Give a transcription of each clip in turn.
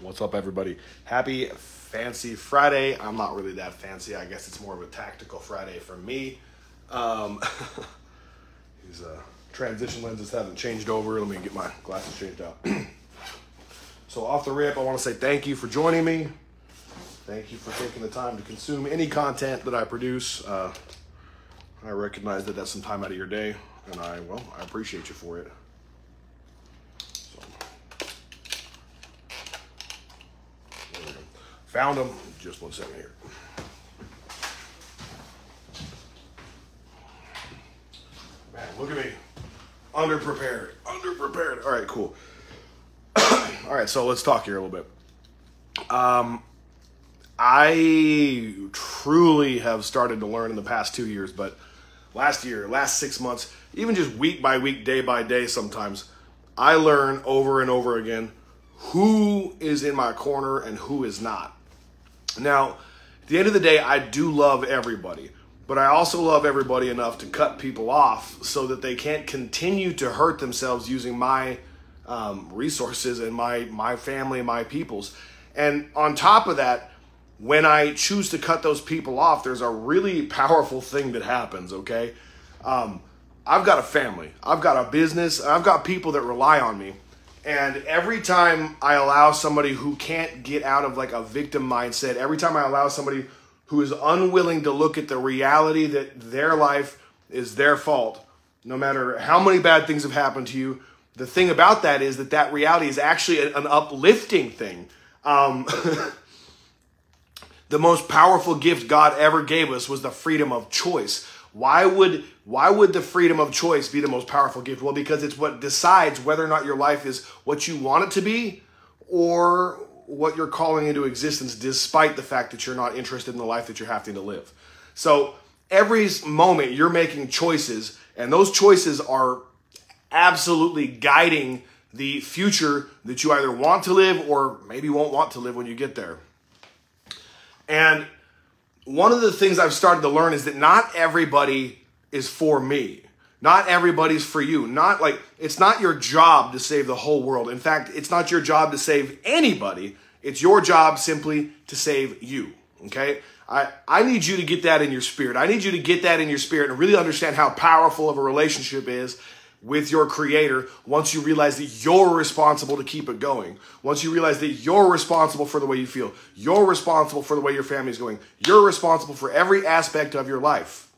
What's up, everybody? Happy Fancy Friday. I'm not really that fancy. I guess it's more of a tactical Friday for me. Um, these uh, transition lenses haven't changed over. Let me get my glasses changed out. so, off the rip, I want to say thank you for joining me. Thank you for taking the time to consume any content that I produce. Uh, I recognize that that's some time out of your day, and I, well, I appreciate you for it. So, there we go. Found them. Just one second here. Man, look at me. Underprepared. Underprepared. All right, cool. All right, so let's talk here a little bit. Um, I truly have started to learn in the past two years, but last year, last six months, even just week by week, day by day, sometimes, I learn over and over again who is in my corner and who is not. Now, at the end of the day, I do love everybody, but I also love everybody enough to cut people off so that they can't continue to hurt themselves using my um, resources and my my family my people's. And on top of that, when I choose to cut those people off, there's a really powerful thing that happens, okay? Um, I've got a family, I've got a business, I've got people that rely on me. And every time I allow somebody who can't get out of like a victim mindset, every time I allow somebody who is unwilling to look at the reality that their life is their fault, no matter how many bad things have happened to you, the thing about that is that that reality is actually an uplifting thing. Um, the most powerful gift God ever gave us was the freedom of choice. Why would why would the freedom of choice be the most powerful gift? Well, because it's what decides whether or not your life is what you want it to be or what you're calling into existence despite the fact that you're not interested in the life that you're having to live. So, every moment you're making choices and those choices are absolutely guiding the future that you either want to live or maybe won't want to live when you get there. And one of the things I've started to learn is that not everybody is for me. Not everybody's for you. Not like it's not your job to save the whole world. In fact, it's not your job to save anybody. It's your job simply to save you. Okay? I, I need you to get that in your spirit. I need you to get that in your spirit and really understand how powerful of a relationship is with your creator once you realize that you're responsible to keep it going. Once you realize that you're responsible for the way you feel, you're responsible for the way your family's going, you're responsible for every aspect of your life.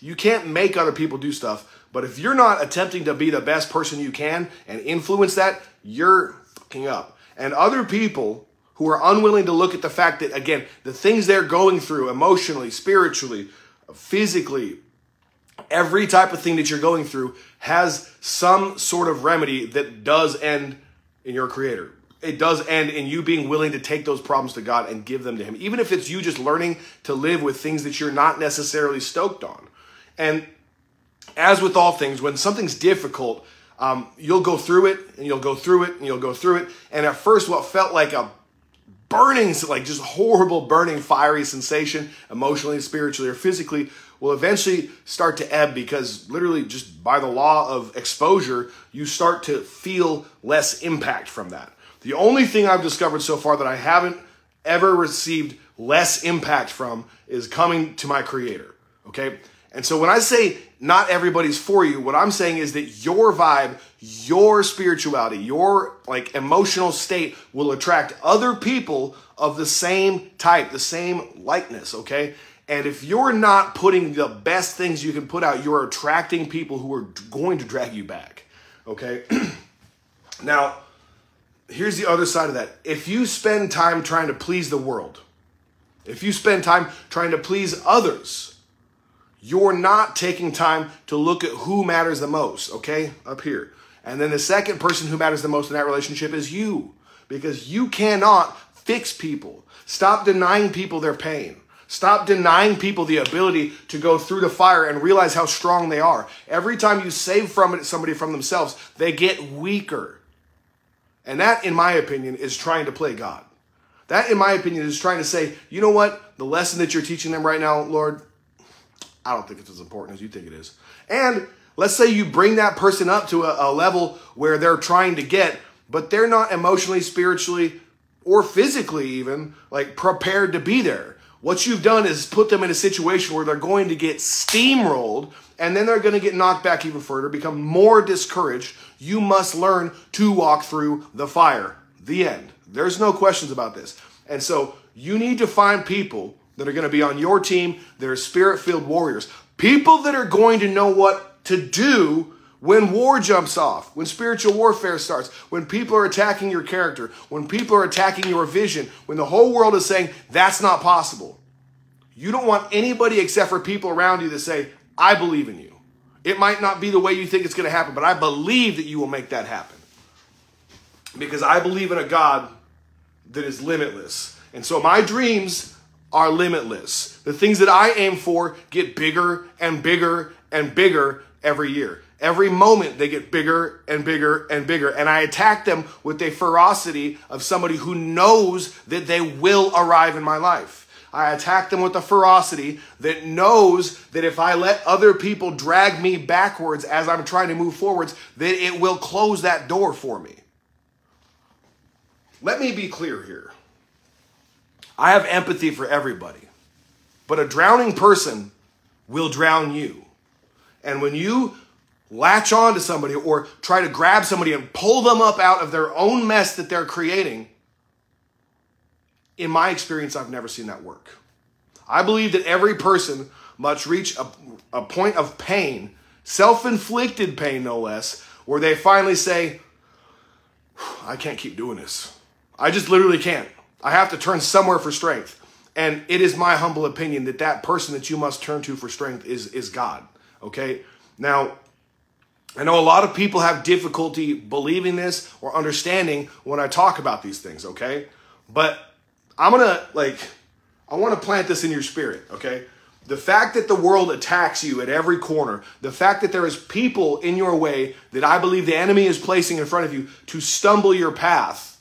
You can't make other people do stuff, but if you're not attempting to be the best person you can and influence that, you're fucking up. And other people who are unwilling to look at the fact that, again, the things they're going through emotionally, spiritually, physically, every type of thing that you're going through has some sort of remedy that does end in your creator. It does end in you being willing to take those problems to God and give them to Him, even if it's you just learning to live with things that you're not necessarily stoked on. And as with all things, when something's difficult, um, you'll go through it and you'll go through it and you'll go through it. And at first, what felt like a burning, like just horrible, burning, fiery sensation, emotionally, spiritually, or physically, will eventually start to ebb because literally just by the law of exposure, you start to feel less impact from that. The only thing I've discovered so far that I haven't ever received less impact from is coming to my creator. Okay? And so when I say not everybody's for you, what I'm saying is that your vibe, your spirituality, your like emotional state will attract other people of the same type, the same likeness, okay? And if you're not putting the best things you can put out, you're attracting people who are going to drag you back, okay? now, here's the other side of that. If you spend time trying to please the world, if you spend time trying to please others, you're not taking time to look at who matters the most, okay? Up here. And then the second person who matters the most in that relationship is you, because you cannot fix people. Stop denying people their pain. Stop denying people the ability to go through the fire and realize how strong they are. Every time you save from it somebody from themselves, they get weaker. And that, in my opinion, is trying to play God. That, in my opinion, is trying to say, you know what? The lesson that you're teaching them right now, Lord, I don't think it's as important as you think it is. And let's say you bring that person up to a, a level where they're trying to get, but they're not emotionally, spiritually, or physically even like prepared to be there. What you've done is put them in a situation where they're going to get steamrolled and then they're going to get knocked back even further, become more discouraged. You must learn to walk through the fire. The end. There's no questions about this. And so you need to find people that are going to be on your team that are spirit filled warriors. People that are going to know what to do when war jumps off, when spiritual warfare starts, when people are attacking your character, when people are attacking your vision, when the whole world is saying that's not possible. You don't want anybody except for people around you to say, I believe in you. It might not be the way you think it's going to happen, but I believe that you will make that happen. Because I believe in a God that is limitless. And so my dreams are limitless. The things that I aim for get bigger and bigger and bigger every year. Every moment they get bigger and bigger and bigger. And I attack them with the ferocity of somebody who knows that they will arrive in my life. I attack them with the ferocity that knows that if I let other people drag me backwards as I'm trying to move forwards, that it will close that door for me. Let me be clear here. I have empathy for everybody, but a drowning person will drown you. And when you latch on to somebody or try to grab somebody and pull them up out of their own mess that they're creating, in my experience, I've never seen that work. I believe that every person must reach a, a point of pain, self inflicted pain no less, where they finally say, I can't keep doing this. I just literally can't. I have to turn somewhere for strength. And it is my humble opinion that that person that you must turn to for strength is, is God. Okay? Now, I know a lot of people have difficulty believing this or understanding when I talk about these things, okay? But I'm gonna, like, I wanna plant this in your spirit, okay? The fact that the world attacks you at every corner, the fact that there is people in your way that I believe the enemy is placing in front of you to stumble your path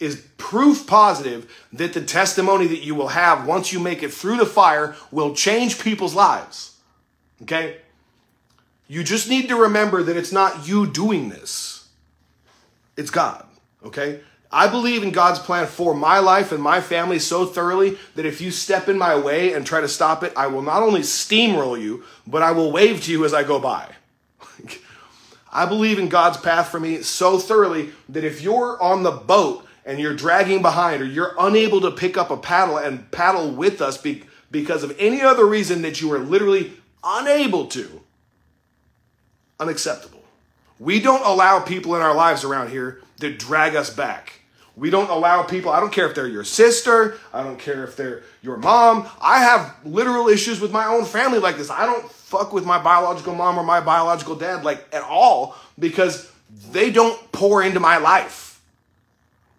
is proof positive that the testimony that you will have once you make it through the fire will change people's lives. Okay? You just need to remember that it's not you doing this, it's God, okay? I believe in God's plan for my life and my family so thoroughly that if you step in my way and try to stop it, I will not only steamroll you, but I will wave to you as I go by. I believe in God's path for me so thoroughly that if you're on the boat and you're dragging behind or you're unable to pick up a paddle and paddle with us because of any other reason that you are literally unable to, unacceptable. We don't allow people in our lives around here that drag us back. We don't allow people, I don't care if they're your sister, I don't care if they're your mom. I have literal issues with my own family like this. I don't fuck with my biological mom or my biological dad like at all because they don't pour into my life.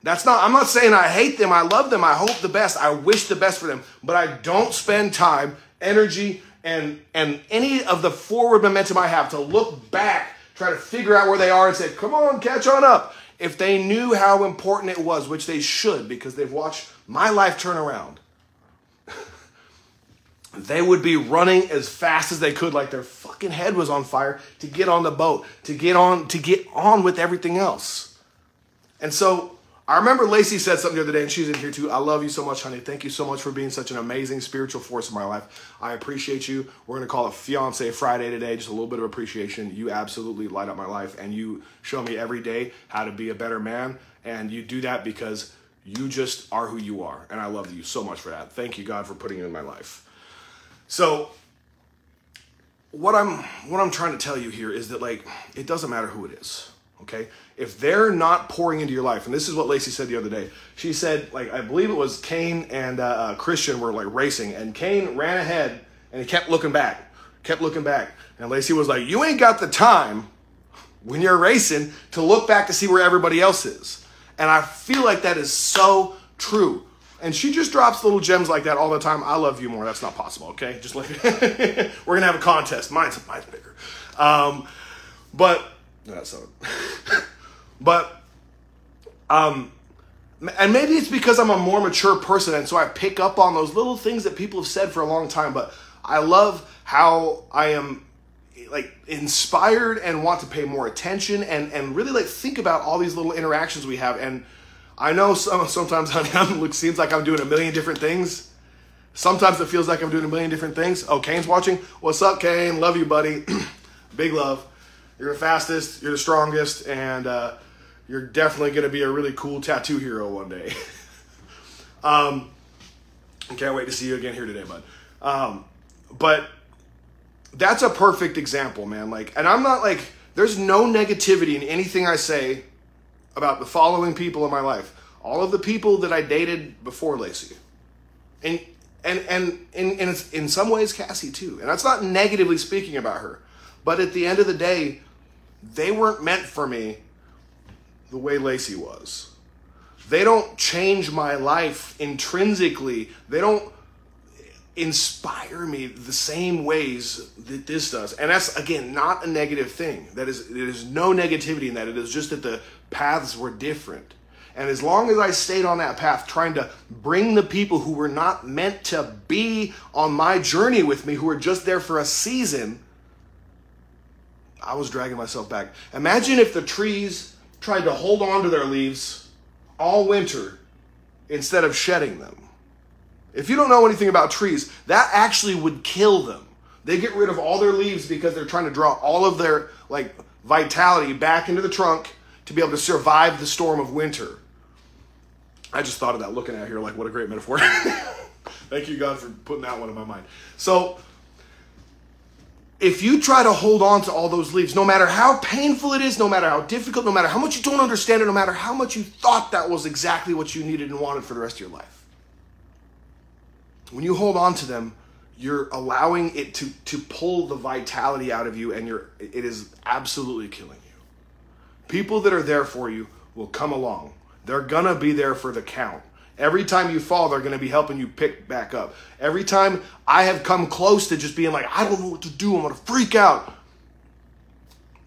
That's not, I'm not saying I hate them. I love them. I hope the best. I wish the best for them. But I don't spend time, energy, and and any of the forward momentum I have to look back, try to figure out where they are and say, come on, catch on up. If they knew how important it was, which they should because they've watched my life turn around, they would be running as fast as they could like their fucking head was on fire to get on the boat, to get on to get on with everything else. And so I remember Lacey said something the other day, and she's in here too. I love you so much, honey. Thank you so much for being such an amazing spiritual force in my life. I appreciate you. We're gonna call it Fiance Friday today, just a little bit of appreciation. You absolutely light up my life, and you show me every day how to be a better man. And you do that because you just are who you are, and I love you so much for that. Thank you, God, for putting you in my life. So, what I'm what I'm trying to tell you here is that like it doesn't matter who it is okay? If they're not pouring into your life and this is what lacey said the other day. She said like i believe it was cain and uh, uh, christian were like racing and cain ran ahead and he kept looking back kept looking back. And lacey was like you ain't got the time when you're racing to look back to see where everybody else is. And i feel like that is so true. And she just drops little gems like that all the time. I love you more. That's not possible okay? Just like we're gonna have a contest. Mine's mine's bigger. Um, but that's so. but, um, and maybe it's because I'm a more mature person, and so I pick up on those little things that people have said for a long time. But I love how I am like inspired and want to pay more attention and and really like think about all these little interactions we have and I know some, sometimes, honey, it seems like I'm doing a million different things. Sometimes it feels like I'm doing a million different things. Oh, Kane's watching. What's up, Kane? Love you, buddy. Big love. You're the fastest. You're the strongest, and uh, you're definitely going to be a really cool tattoo hero one day. um, I can't wait to see you again here today, bud. Um, but that's a perfect example, man. Like, and I'm not like, there's no negativity in anything I say about the following people in my life. All of the people that I dated before Lacey. And and and in in, in some ways Cassie too. And that's not negatively speaking about her. But at the end of the day, they weren't meant for me the way Lacey was. They don't change my life intrinsically. They don't inspire me the same ways that this does. And that's again not a negative thing. That is there is no negativity in that. It is just that the paths were different. And as long as I stayed on that path, trying to bring the people who were not meant to be on my journey with me, who were just there for a season, I was dragging myself back. Imagine if the trees tried to hold on to their leaves all winter instead of shedding them. If you don't know anything about trees, that actually would kill them. They get rid of all their leaves because they're trying to draw all of their like vitality back into the trunk to be able to survive the storm of winter. I just thought of that looking at here like what a great metaphor. Thank you God for putting that one in my mind. So if you try to hold on to all those leaves, no matter how painful it is, no matter how difficult, no matter how much you don't understand it, no matter how much you thought that was exactly what you needed and wanted for the rest of your life, when you hold on to them, you're allowing it to to pull the vitality out of you and you're it is absolutely killing you. People that are there for you will come along. They're to be there for the count. Every time you fall, they're going to be helping you pick back up. Every time I have come close to just being like, I don't know what to do, I'm going to freak out.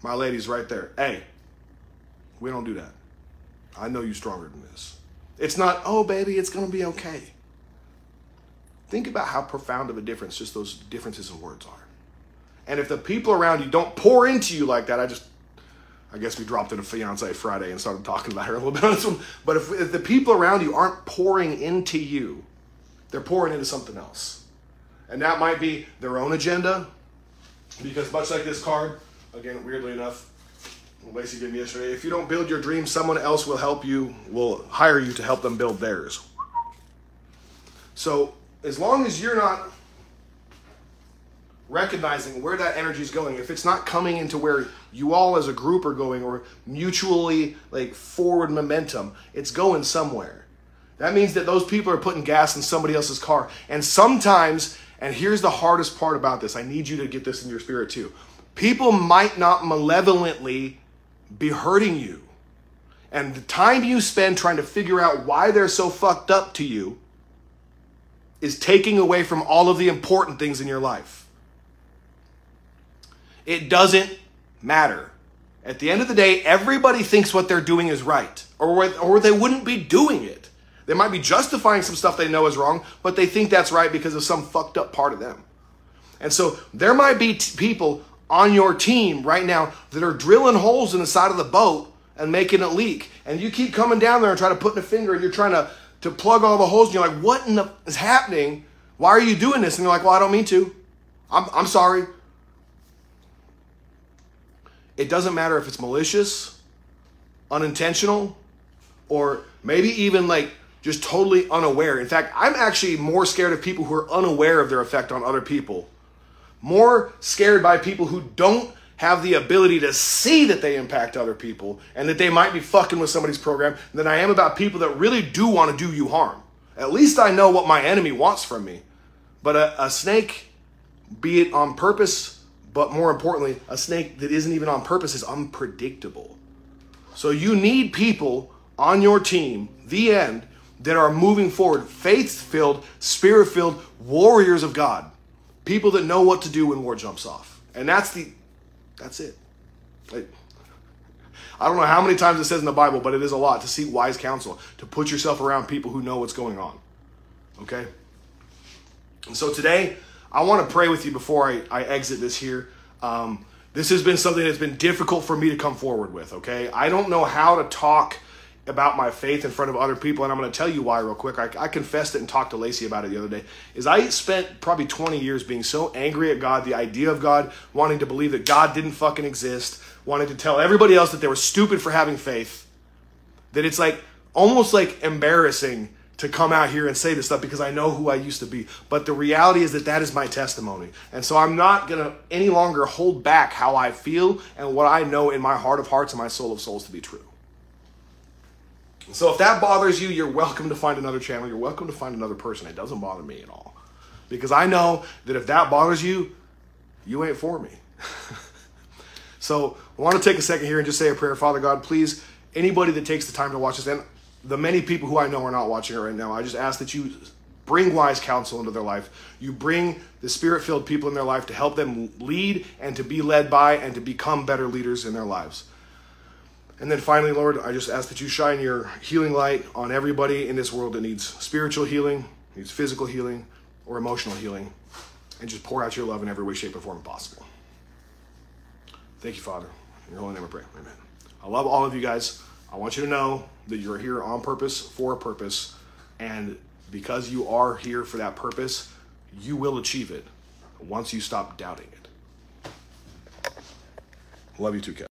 My lady's right there. Hey, we don't do that. I know you stronger than this. It's not, oh, baby, it's going to be okay. Think about how profound of a difference just those differences in words are. And if the people around you don't pour into you like that, I just I guess we dropped in a fiance Friday and started talking about her a little bit. But if, if the people around you aren't pouring into you, they're pouring into something else. And that might be their own agenda, because much like this card, again, weirdly enough, Lacey gave me yesterday, if you don't build your dream, someone else will help you, will hire you to help them build theirs. So as long as you're not recognizing where that energy is going. If it's not coming into where you all as a group are going or mutually like forward momentum it's going somewhere. That means that those people are putting gas in somebody else's car. And sometimes and here's the hardest part about this i need you to get this in your spirit too. People might not malevolently be hurting you. And the time you spend trying to figure out why they're so fucked up to you is taking away from all of the important things in your life it doesn't matter. At the end of the day, everybody thinks what they're doing is right, or, or they wouldn't be doing it. They might be justifying some stuff they know is wrong, but they think that's right because of some fucked up part of them. And so there might be t- people on your team right now that are drilling holes in the side of the boat and making it leak. And you keep coming down there and trying to put in a finger and you're trying to, to plug all the holes. And you're like, what in the, is happening? Why are you doing this? And you're like, well, I don't mean to. I'm, I'm sorry. It doesn't matter if it's malicious, unintentional, or maybe even like just totally unaware. In fact, I'm actually more scared of people who are unaware of their effect on other people. More scared by people who don't have the ability to see that they impact other people and that they might be fucking with somebody's program than I am about people that really do want to do you harm. At least I know what my enemy wants from me. But a, a snake, be it on purpose but more importantly, a snake that isn't even on purpose is unpredictable. So you need people on your team, the end, that are moving forward, faith filled, spirit filled warriors of God. People that know what to do when war jumps off. And that's the, that's it. I don't know how many times it says in the Bible, but it is a lot to seek wise counsel, to put yourself around people who know what's going on. Okay? And so today, I want to pray with you before I, I exit this here. Um, this has been something that's been difficult for me to come forward with, okay? I don't know how to talk about my faith in front of other people, and I'm going to tell you why real quick. I, I confessed it and talked to Lacey about it the other day. Is I spent probably 20 years being so angry at God, the idea of God, wanting to believe that God didn't fucking exist, wanting to tell everybody else that they were stupid for having faith, that it's like almost like embarrassing to come out here and say this stuff because I know who I used to be. But the reality is that that is my testimony. And so I'm not going to any longer hold back how I feel and what I know in my heart of hearts and my soul of souls to be true. So if that bothers you, you're welcome to find another channel. You're welcome to find another person. It doesn't bother me at all. Because I know that if that bothers you, you ain't for me. so I want to take a second here and just say a prayer. Father God, please, anybody that takes the time to watch this, and the many people who I know are not watching it right now, I just ask that you bring wise counsel into their life. You bring the spirit filled people in their life to help them lead and to be led by and to become better leaders in their lives. And then finally, Lord, I just ask that you shine your healing light on everybody in this world that needs spiritual healing, needs physical healing, or emotional healing, and just pour out your love in every way, shape, or form possible. Thank you, Father. In your holy name I pray. Amen. I love all of you guys. I want you to know that you're here on purpose for a purpose. And because you are here for that purpose, you will achieve it once you stop doubting it. Love you too, Kev.